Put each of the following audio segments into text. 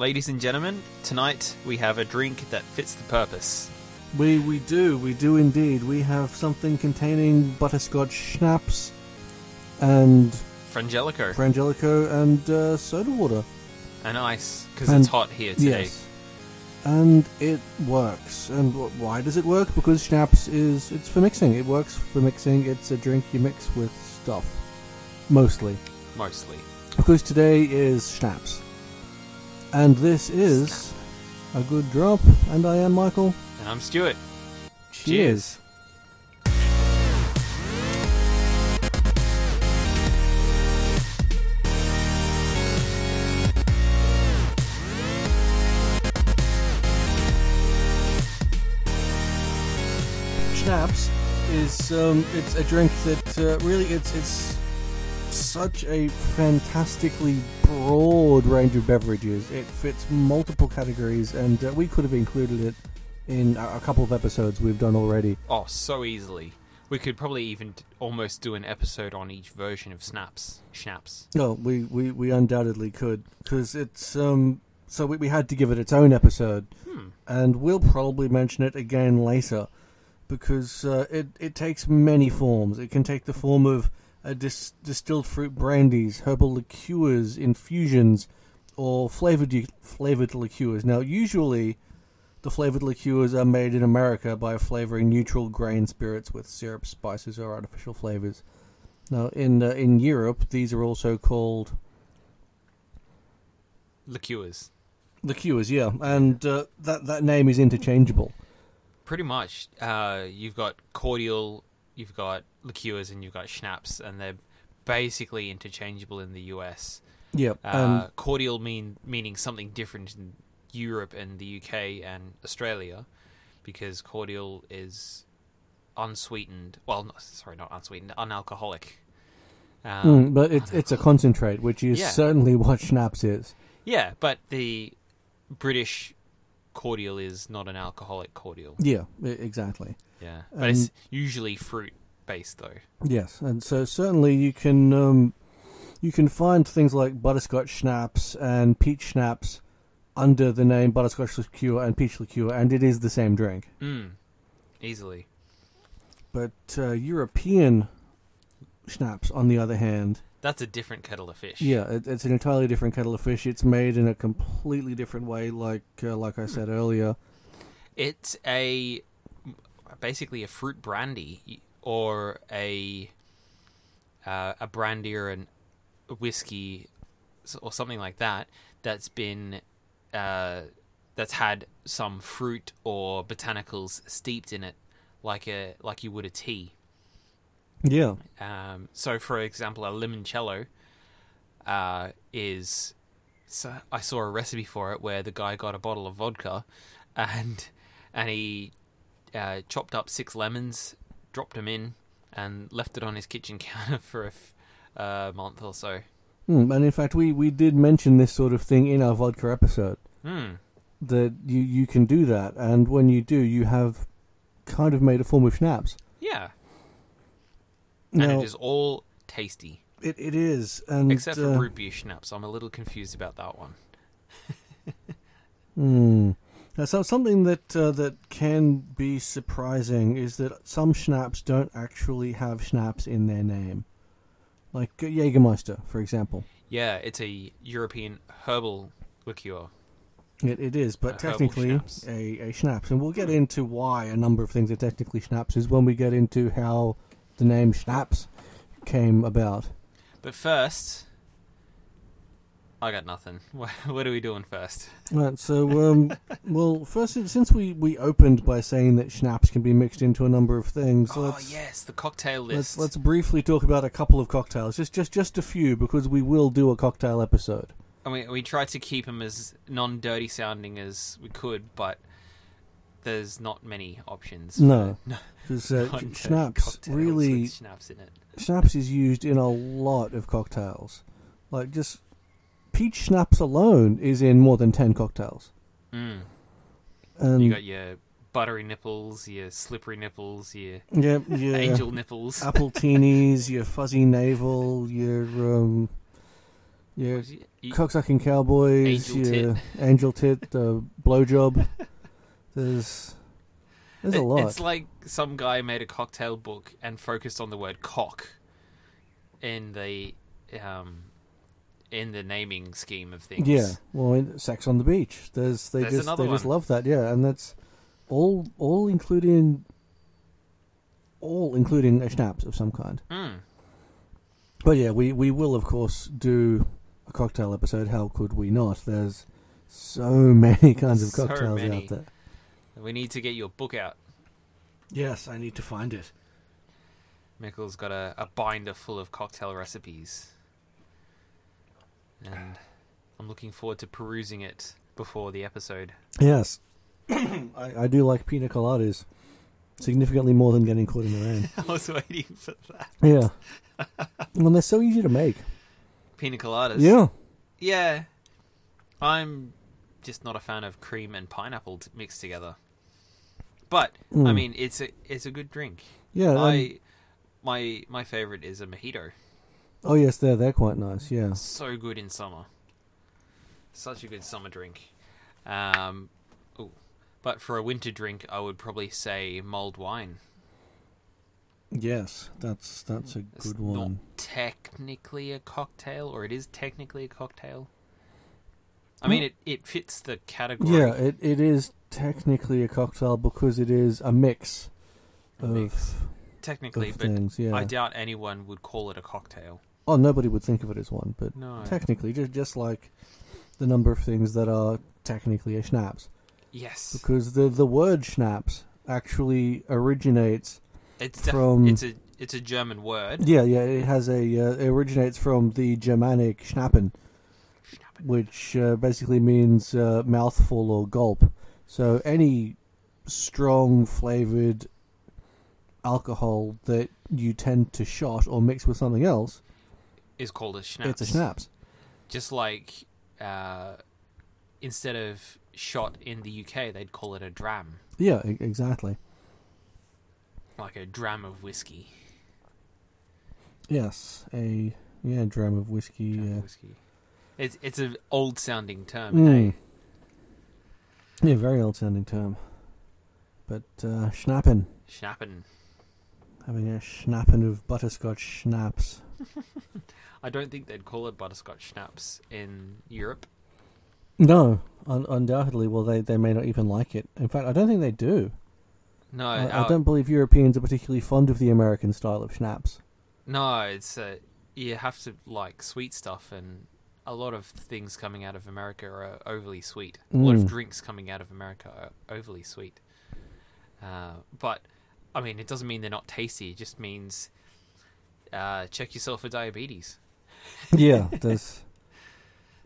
Ladies and gentlemen, tonight we have a drink that fits the purpose. We we do, we do indeed. We have something containing butterscotch schnapps and Frangelico frangelico and uh, soda water. and ice, because it's hot here today. Yes. And it works. And why does it work? Because schnapps is it's for mixing. It works for mixing. It's a drink you mix with stuff, mostly. Mostly. Because today is schnapps, and this is a good drop. And I am Michael. And I'm Stuart. Cheers. Schnapps is um, it's a drink that uh, really it's it's such a fantastically broad range of beverages. It fits multiple categories, and uh, we could have included it in a a couple of episodes we've done already. Oh, so easily. We could probably even t- almost do an episode on each version of Snaps. Schnapps. No, we, we, we undoubtedly could because it's um so we, we had to give it its own episode, Hmm. and we'll probably mention it again later because uh, it it takes many forms. It can take the form of uh, dis- distilled fruit brandies, herbal liqueurs, infusions, or flavored flavored liqueurs. Now, usually. The flavored liqueurs are made in America by flavoring neutral grain spirits with syrup, spices, or artificial flavors. Now, in uh, in Europe, these are also called Liqueurs. liqueurs. Yeah, and uh, that that name is interchangeable. Pretty much. Uh, you've got cordial, you've got liqueurs, and you've got schnapps, and they're basically interchangeable in the US. Yeah, Uh, and cordial mean meaning something different in Europe and the UK and Australia, because cordial is unsweetened. Well, not, sorry, not unsweetened, unalcoholic. Um, mm, but it's it's a concentrate, which is Yeah. certainly what schnapps is. Yeah, but the British cordial is not an alcoholic cordial. Yeah, exactly. Yeah, but it's Um, usually fruit based though. Yes, and so certainly you can um, you can find things like butterscotch schnapps and peach schnapps under the name butterscotch liqueur and peach liqueur, and it is the same drink. Mm, easily. But uh, European schnapps, on the other hand, That's a different kettle of fish. Yeah, it, it's an entirely different kettle of fish. It's made in a completely different way, like uh, like I said earlier. It's a basically a fruit brandy or a uh, a brandy or an, a whiskey or something like that that's been uh, that's had some fruit or botanicals steeped in it like a like you would a tea. Yeah, Um, so, for example, a limoncello uh, is. So I saw a recipe for it where the guy got a bottle of vodka, and and he uh, chopped up six lemons, dropped them in, and left it on his kitchen counter for a f- uh, month or so. Hmm, and in fact, we, we did mention this sort of thing in our vodka episode Hmm. that you you can do that, and when you do, you have kind of made a form of schnapps. Yeah, and Now, it is all tasty it, it is, and except for uh, root beer schnapps. I'm a little confused about that one. Hmm. Now, so something that uh, that can be surprising is that some schnapps don't actually have schnapps in their name, like uh, Jägermeister, for example. Yeah, it's a European herbal liqueur. It, it is, but A technically a, a schnapps, and we'll get into why a number of things are technically schnapps is when we get into how the name schnapps came about. But first, I got nothing. What, are we doing first? Right, so um, well, first since we, we opened by saying that schnapps can be mixed into a number of things, Oh let's yes, the cocktail let's list. let's briefly talk about a couple of cocktails, just just just a few because we will do a cocktail episode. And we we tried to keep them as non-dirty sounding as we could, but there's not many options. for No, because uh, schnapps really schnapps in it. schnapps is used in a lot of cocktails. Like just peach schnapps alone is in more than ten cocktails. Mm. And You got your buttery nipples, your slippery nipples, your yeah, yeah, angel nipples. apple teenies, your fuzzy navel, your um, Yeah, Was it- you- cocksucking cowboys, Angel yeah, angel tit, uh, blowjob. There's there's a lot. It's like some guy made a cocktail book and focused on the word cock in the um in the naming scheme of things. Yeah, well, in Sex on the Beach. There's they There's just they just love that. Yeah, and that's all all including all including a schnapps of some kind. Mm. But yeah, we we will of course do a cocktail episode. How could we not? There's so many kinds of So cocktails many. out there. We need to get your book out. Yes, I need to find it. Michael's got a, a binder full of cocktail recipes. And I'm looking forward to perusing it before the episode. Yes, I, I do like pina coladas significantly more than getting caught in the rain. I was waiting for that. Yeah, well, they're so easy to make. Pina coladas. Yeah, Yeah. I'm just not a fan of cream and pineapple t- mixed together. But I Mm. mean, it's a it's a good drink. yeah. um, my my favorite is a mojito. oh yes, they're they're quite nice. Yeah. So good in summer. Such a good summer drink. Um, ooh. but for a winter drink, I would probably say mulled wine. Yes, that's that's a It's good not one. technically a cocktail, or it is technically a cocktail. I mean, it, it fits the category. Yeah, it, it is technically a cocktail because it is a mix a of, mix. technically, of but things. Yeah. I doubt anyone would call it a cocktail. oh, nobody would think of it as one, but No. technically, just just like the number of things that are technically a schnapps, yes, because the the word schnapps actually originates. it's def- from- it's a it's a German word. Yeah, yeah, it has a uh, it originates from the Germanic schnappen, which uh, basically means uh, mouthful or gulp. So any strong flavored alcohol that you tend to shot or mix with something else, Is called a schnapps. it's a schnapps. Just like uh, instead of shot in the UK, they'd call it a dram, Yeah, e- exactly. like a dram of whiskey. Yes, a yeah dram of whiskey. Dram of Uh, whiskey. It's it's an old sounding term. mm. Hey, Yeah, very old sounding term. But uh, schnappen, schnappen. having a schnappen of butterscotch schnapps. I don't think they'd call it butterscotch schnapps in Europe. No, un- undoubtedly. Well, they, they may not even like it. In fact, I don't think they do. No, I, I don't believe Europeans are particularly fond of the American style of schnapps. No, it's uh, you have to like sweet stuff, and a lot of things coming out of America are overly sweet. A lot of Mm. drinks coming out of America are overly sweet. Uh, but I mean, it doesn't mean they're not tasty. It just means uh, check yourself for diabetes. Yeah, there's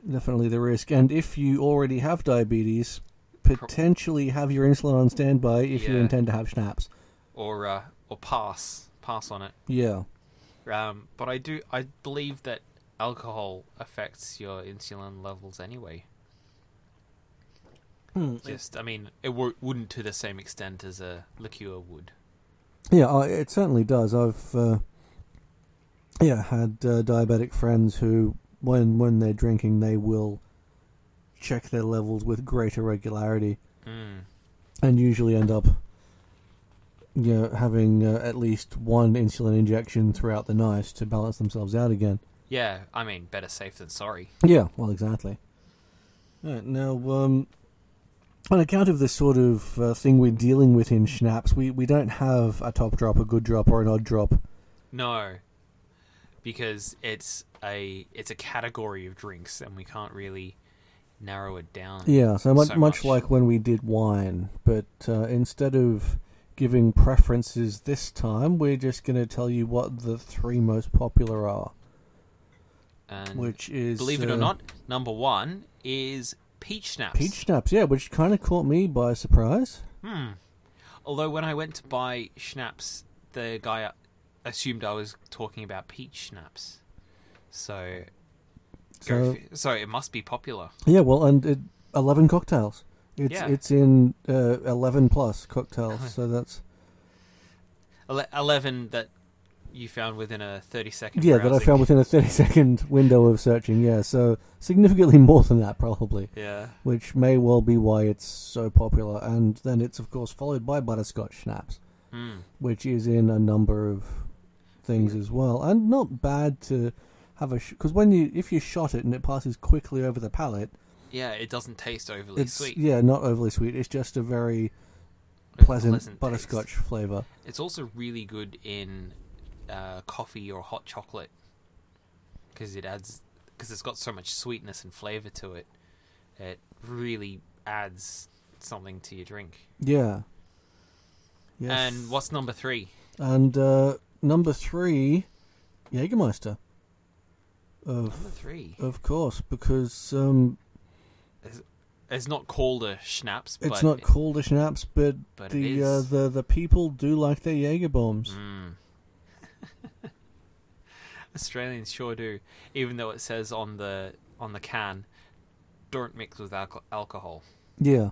definitely the risk. And if you already have diabetes, potentially have your insulin on standby if you intend to have schnapps. or uh, or pass pass on it. Yeah. Um, but I do I believe that alcohol affects your insulin levels anyway. Just I mean, it w- wouldn't to the same extent as a liqueur would. Yeah, I, it certainly does. I've uh, yeah had uh, diabetic friends who, when when they're drinking, they will check their levels with greater regularity, Mm. and usually end up, you know, having uh, at least one insulin injection throughout the night to balance themselves out again. Yeah, I mean, better safe than sorry. Yeah, well, exactly. Right, now, um, on account of this sort of uh, thing we're dealing with in schnapps, we, we don't have a top drop, a good drop, or an odd drop. No, because it's a it's a category of drinks, and we can't really narrow it down. Yeah, so much, So much much. like when we did wine, but uh, instead of giving preferences this time, we're just going to tell you what the three most popular are, And which is believe it uh, or not, number one is peach schnapps. peach schnapps. Yeah, which kind of caught me by surprise. Hmm. Although when I went to buy schnapps, the guy assumed I was talking about peach schnapps. So, So f- so it must be popular. yeah, well, and it, eleven cocktails. It's Yeah. it's in uh, eleven plus cocktails, so that's Eleven that you found within a thirty second. Yeah, that I found within a 30 second window of searching, yeah. So significantly more than that, probably. Yeah. Which may well be why it's so popular. And then it's, of course, followed by butterscotch schnapps, Hmm. which is in a number of things as well. And not bad to have a. Because when you. If you shot it and it passes quickly over the palate, Yeah, it doesn't taste overly it's. sweet. Yeah, not overly sweet. It's just a very pleasant, taste. butterscotch flavour. It's also really good in uh, coffee or hot chocolate because it adds because it's got so much sweetness and flavor to it. It really adds something to your drink. Yeah. Yes. And what's number three? And uh, number three, Jägermeister. Of Number three. of course, because um, It's not called a schnapps. it's not called a schnapps, but, but the uh, the the people do like their Jaeger bombs. Mm. Australians sure do, even though it says on the on the can, "Don't mix with alco- alcohol." Yeah,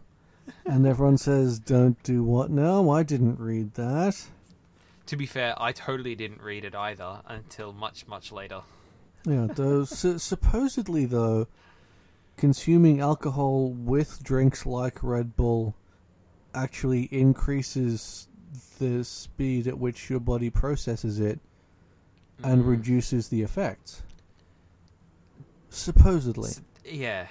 and everyone says, "Don't do what?" No, I didn't read that. To be fair, I totally didn't read it either until much much later. Yeah, though su- supposedly though, consuming alcohol with drinks like Red Bull actually increases the speed at which your body processes it and Mm. reduces the effects. Supposedly. S- Yeah,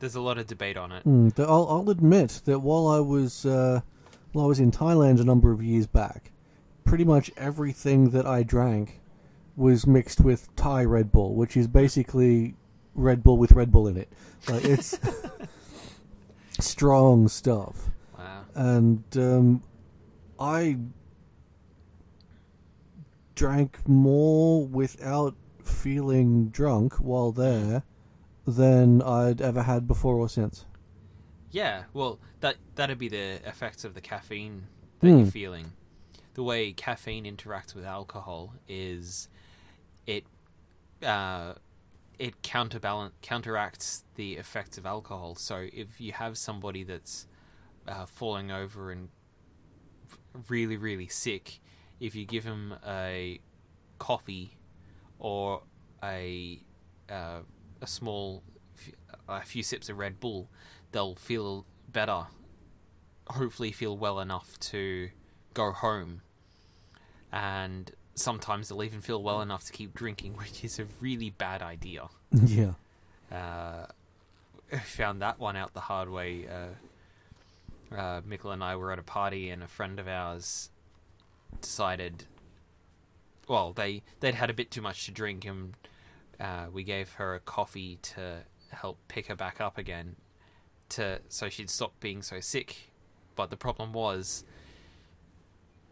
there's a lot of debate on it. Mm, I'll, I'll admit that while I was uh, while I was in Thailand a number of years back, pretty much everything that I drank was mixed with Thai Red Bull, which is basically Red Bull with Red Bull in it. Like it's strong stuff, Wow. and um, I drank more without feeling drunk while there than I'd ever had before or since. Yeah, well, that that'd be the effects of the caffeine that Hmm. you're feeling. The way caffeine interacts with alcohol is it uh, it counterbalance counteracts the effects of alcohol. So if you have somebody that's uh, falling over and really really sick, if you give them a coffee or a uh, a small a few sips of Red Bull, they'll feel better. Hopefully, feel well enough to go home. And sometimes they'll even feel well enough to keep drinking, which is a really bad idea. yeah. Uh, I found that one out the hard way. Uh, uh, Mikkel and I were at a party, and a friend of ours decided. Well, they they'd had a bit too much to drink, and uh, we gave her a coffee to help pick her back up again, to so she'd stop being so sick. But the problem was,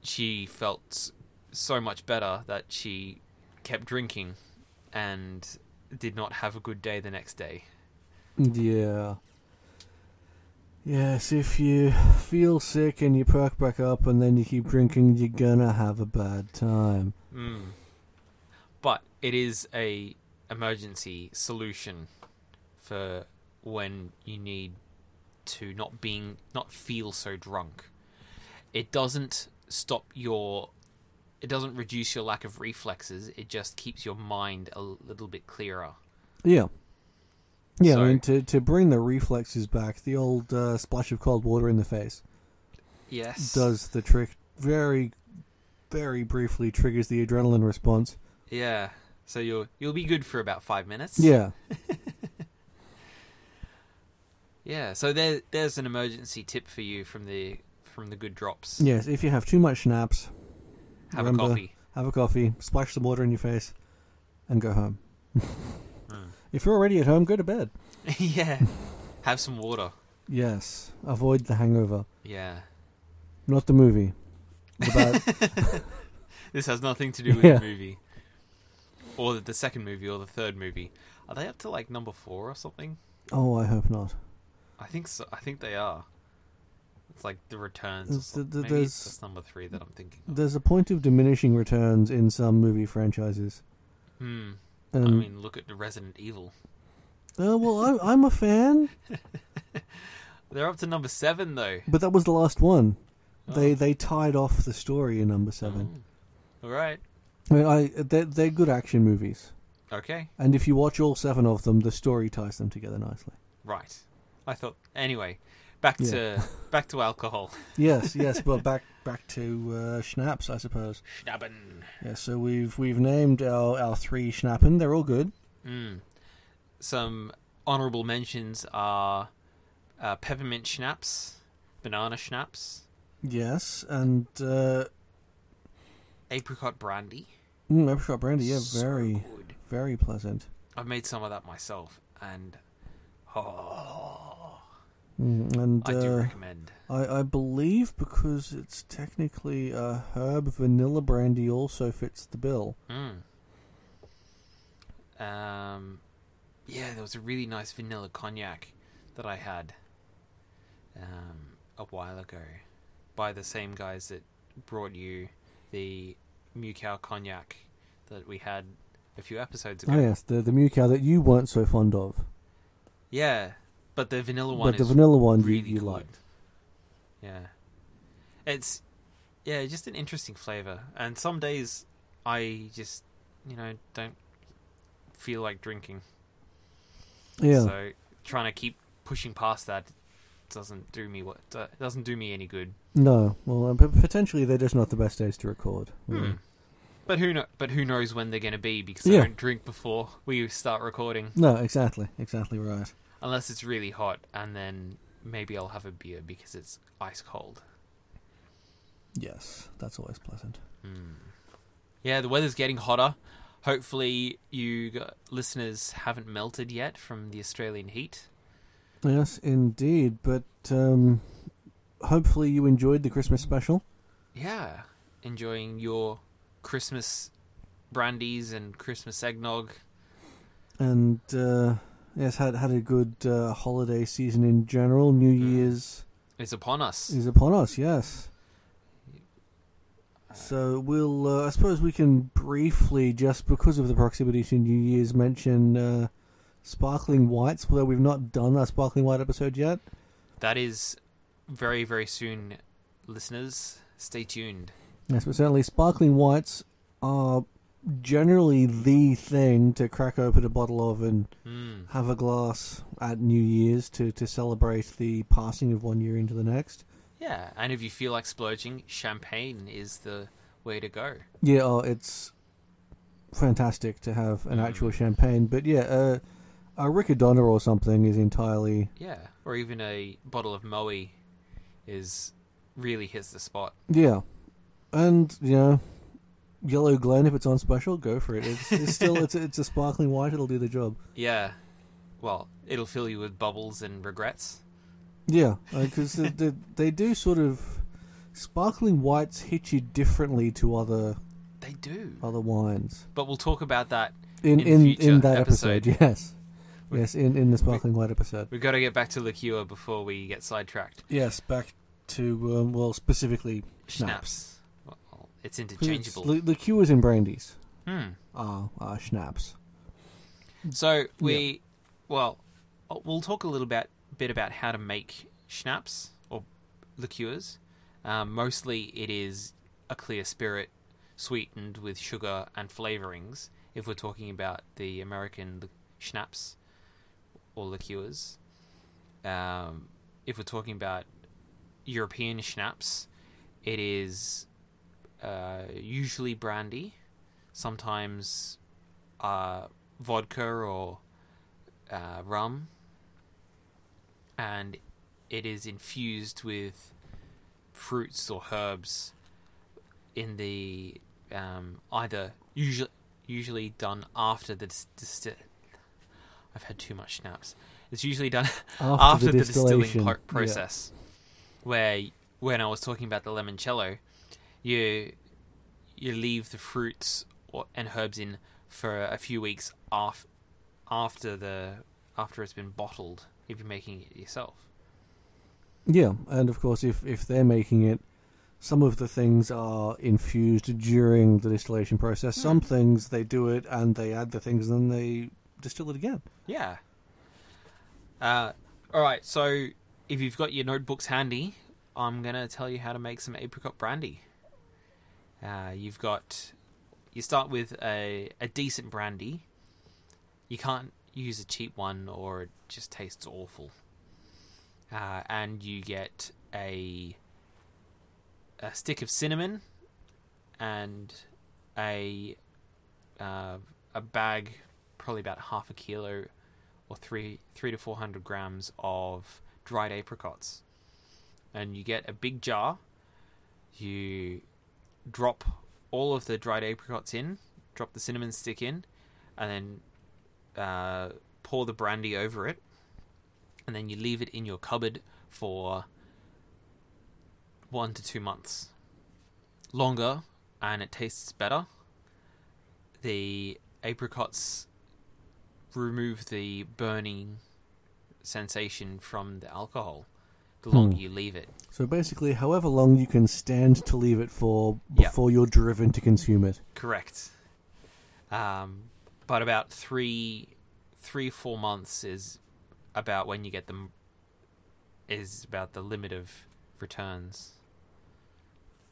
she felt so much better that she kept drinking, and did not have a good day the next day. Yeah. Yes, if you feel sick and you perk back up and then you keep drinking, you're gonna have a bad time. Mm. But it is a emergency solution for when you need to not being not feel so drunk. It doesn't stop your it doesn't reduce your lack of reflexes, it just keeps your mind a little bit clearer. Yeah. Yeah, I mean, to, to bring the reflexes back, the old uh, splash of cold water in the face Yes. does the trick. Very, very briefly triggers the adrenaline response. Yeah. So you'll you'll be good for about 5 minutes. Yeah. Yeah, so there there's an emergency tip for you from the from the good drops. Yes, if you have too much schnapps, Have remember- a coffee. have a coffee, splash some water in your face, and go home. If you're already at home, go to bed. yeah. Have some water. Yes, avoid the hangover. Yeah. Not the movie. This has nothing to do with Yeah. the movie. Or the, the second movie or the third movie. Are they up to like number 4 or something? oh, I hope not. I think so. I think they are. It's like the returns. Or There's- something. Maybe it's just number 3 that I'm thinking of. There's a point of diminishing returns in some movie franchises. Hmm. And, I mean, look at the Resident Evil. uh, well, I'm, I'm a fan, They're up to number 7 though. but that was the last one. They Oh. they tied off the story in number seven. Oh. All right. I mean, I they're, they're good action movies, Okay, and if you watch all seven of them, the story ties them together nicely. right. I thought anyway. Back Yeah. to back to alcohol. Yes, yes, but back back to uh, schnapps, I suppose. Schnappen. Yeah, so we've we've named our, our three schnappen. They're all good. Mm. Some honorable mentions are uh, peppermint schnapps, banana schnapps, Yes, and uh, apricot brandy. mm, apricot brandy. Yeah, So very good. very pleasant. I've made some of that myself, and oh, Mm, and I do uh, recommend. I, I believe because it's technically a herb, vanilla brandy also fits the bill. Mm. Um, yeah, there was a really nice vanilla cognac that I had um, a while ago by the same guys that brought you the Meukow cognac that we had a few episodes ago. Oh yes, the the Meukow that you weren't so fond of, Yeah, but the vanilla one but the vanilla one you, really you good. liked. Yeah, it's yeah, just an interesting flavor. And some days I just you know don't feel like drinking. Yeah, So trying to keep pushing past that doesn't do me what uh, doesn't do me any good. no. Well, potentially they're just not the best days to record. Hmm. But who know? But who knows when they're going to be? Because Yeah. I don't drink before we start recording, No, exactly, exactly right. unless it's really hot, and then maybe I'll have a beer because it's ice cold. Yes, that's always pleasant. Hmm. Yeah, the weather's getting hotter. Hopefully, you listeners haven't melted yet from the Australian heat. Yes, indeed. But um, hopefully you enjoyed the Christmas special. Yeah, enjoying your Christmas brandies and Christmas eggnog. and uh, yes, had had a good uh, holiday season in general. New Mm. Year's is upon us. is upon us. Yes. So we'll, uh, I suppose, we can briefly, just because of the proximity to New Year's, mention uh, sparkling whites. Although we've not done a sparkling white episode yet. That is very, very soon, listeners. Stay tuned. Yes, but certainly sparkling whites are generally the thing to crack open a bottle of and Mm. have a glass at New Year's to, to celebrate the passing of one year into the next. Yeah, and if you feel like splurging, champagne is the way to go. Yeah, oh, it's fantastic to have an Mm. actual champagne. But yeah, uh, a Riccadonna or something is entirely Yeah, or even a bottle of Moe is really hits the spot. yeah, and you know, Yellowglen if it's on special, go for it. It's, it's still it's a, it's a sparkling white. It'll do the job. Yeah, well, it'll fill you with bubbles and regrets. Yeah, because they, they, they do sort of sparkling whites hit you differently to other They do, other wines. but we'll talk about that. In In in, in that episode. episode, yes, We- yes, in in the sparkling white episode. We've got to get back to liqueur before we get sidetracked. Yes, back to um, well, specifically Schnapps. Schnapps. It's interchangeable. Li- liqueurs and brandies Hmm. are are schnapps. So we, well, uh, we'll talk a little bit bit about how to make schnapps or liqueurs. Um, mostly, it is a clear spirit sweetened with sugar and flavorings. If we're talking about the American li- schnapps or liqueurs, um, if we're talking about European schnapps, it is uh, usually brandy, sometimes uh, vodka or uh, rum, and it is infused with fruits or herbs in the um, either usually usually done after the dis- I've had too much schnapps. It's usually done After, after the, the, distilling pro- yeah. process, where when I was talking about the limoncello, you you leave the fruits or, and herbs in for a few weeks off after the after it's been bottled. If you're making it yourself, Yeah, and of course, if if they're making it, some of the things are infused during the distillation process. Some Hmm. things they do it and they add the things, and then they distill it again. yeah. Uh, all right. So if you've got your notebooks handy, I'm gonna tell you how to make some apricot brandy. Uh, you've got you start with a a decent brandy. You can't use a cheap one, or it just tastes awful. Uh, and you get a a stick of cinnamon and a uh, a bag, probably about half a kilo or three three to four hundred grams of dried apricots, and you get a big jar. You drop all of the dried apricots in, drop the cinnamon stick in, and then uh, pour the brandy over it, and then you leave it in your cupboard for one to two months. Longer, and it tastes better. The apricots remove the burning sensation from the alcohol the longer you leave it. So basically, however long you can stand to leave it for Yeah. before you're driven to consume it. Correct. Um, but about three, three, four months is about when you get them. Is about the limit of returns.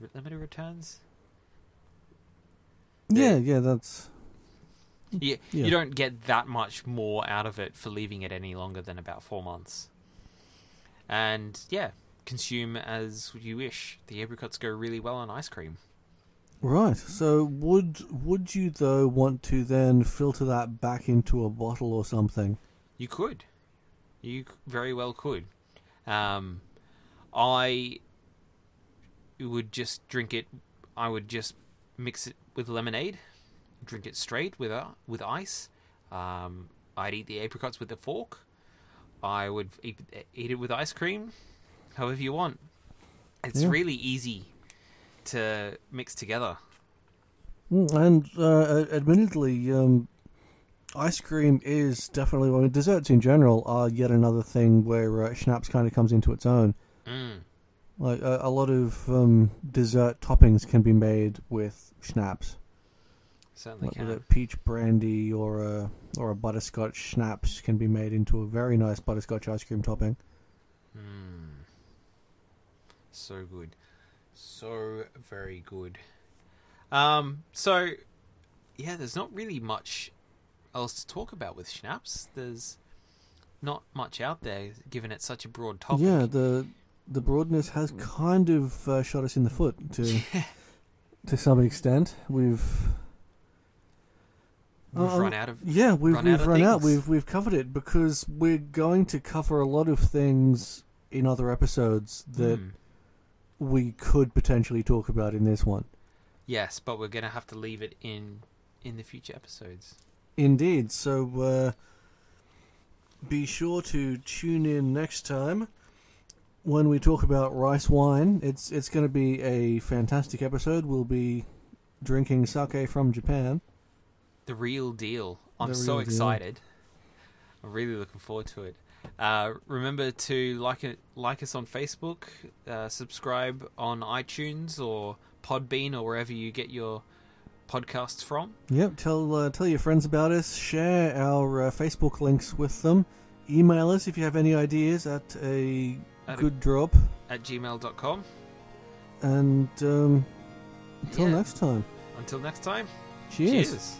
Re- Limit of returns. Yeah, Yeah. yeah, that's You, Yeah. you don't get that much more out of it for leaving it any longer than about four months. And yeah, consume as you wish. The apricots go really well on ice cream. right. So would would you though want to then filter that back into a bottle or something? You could. You very well could. Um, I would just drink it. I would just mix it with lemonade, drink it straight with uh, with ice. Um, I'd eat the apricots with a fork. I would eat, eat it with ice cream, however you want. It's Yeah. really easy to mix together. Mm, And uh, admittedly, um, ice cream is definitely. I mean, desserts in general are yet another thing where uh, schnapps kind of comes into its own. Mm. Like a, a lot of um, dessert toppings can be made with schnapps, Certainly like can. peach brandy or a or a butterscotch schnapps can be made into a very nice butterscotch ice cream topping. Mm. So good. So very good. Um, so yeah, there's not really much else to talk about with schnapps. There's not much out there given it's such a broad topic. Yeah, the the broadness has kind of uh, shot us in the foot to to some extent. We've We've Uh, run out of Yeah, we've run we've out run out. We've we've covered it because we're going to cover a lot of things in other episodes that Hmm. we could potentially talk about in this one. Yes, but we're gonna have to leave it in in the future episodes. Indeed. So uh, be sure to tune in next time when we talk about rice wine. It's it's going to be a fantastic episode. We'll be drinking sake from Japan. The real deal. I'm The so real deal. excited. I'm really looking forward to it. Uh, remember to like it, like us on Facebook, uh, subscribe on iTunes or Podbean or wherever you get your podcasts from. Yep. Tell uh, tell your friends about us. Share our uh, Facebook links with them. Email us if you have any ideas at a At a- good drop. At gmail.com. And um, until Yeah. next time. Until next time, Cheers. cheers.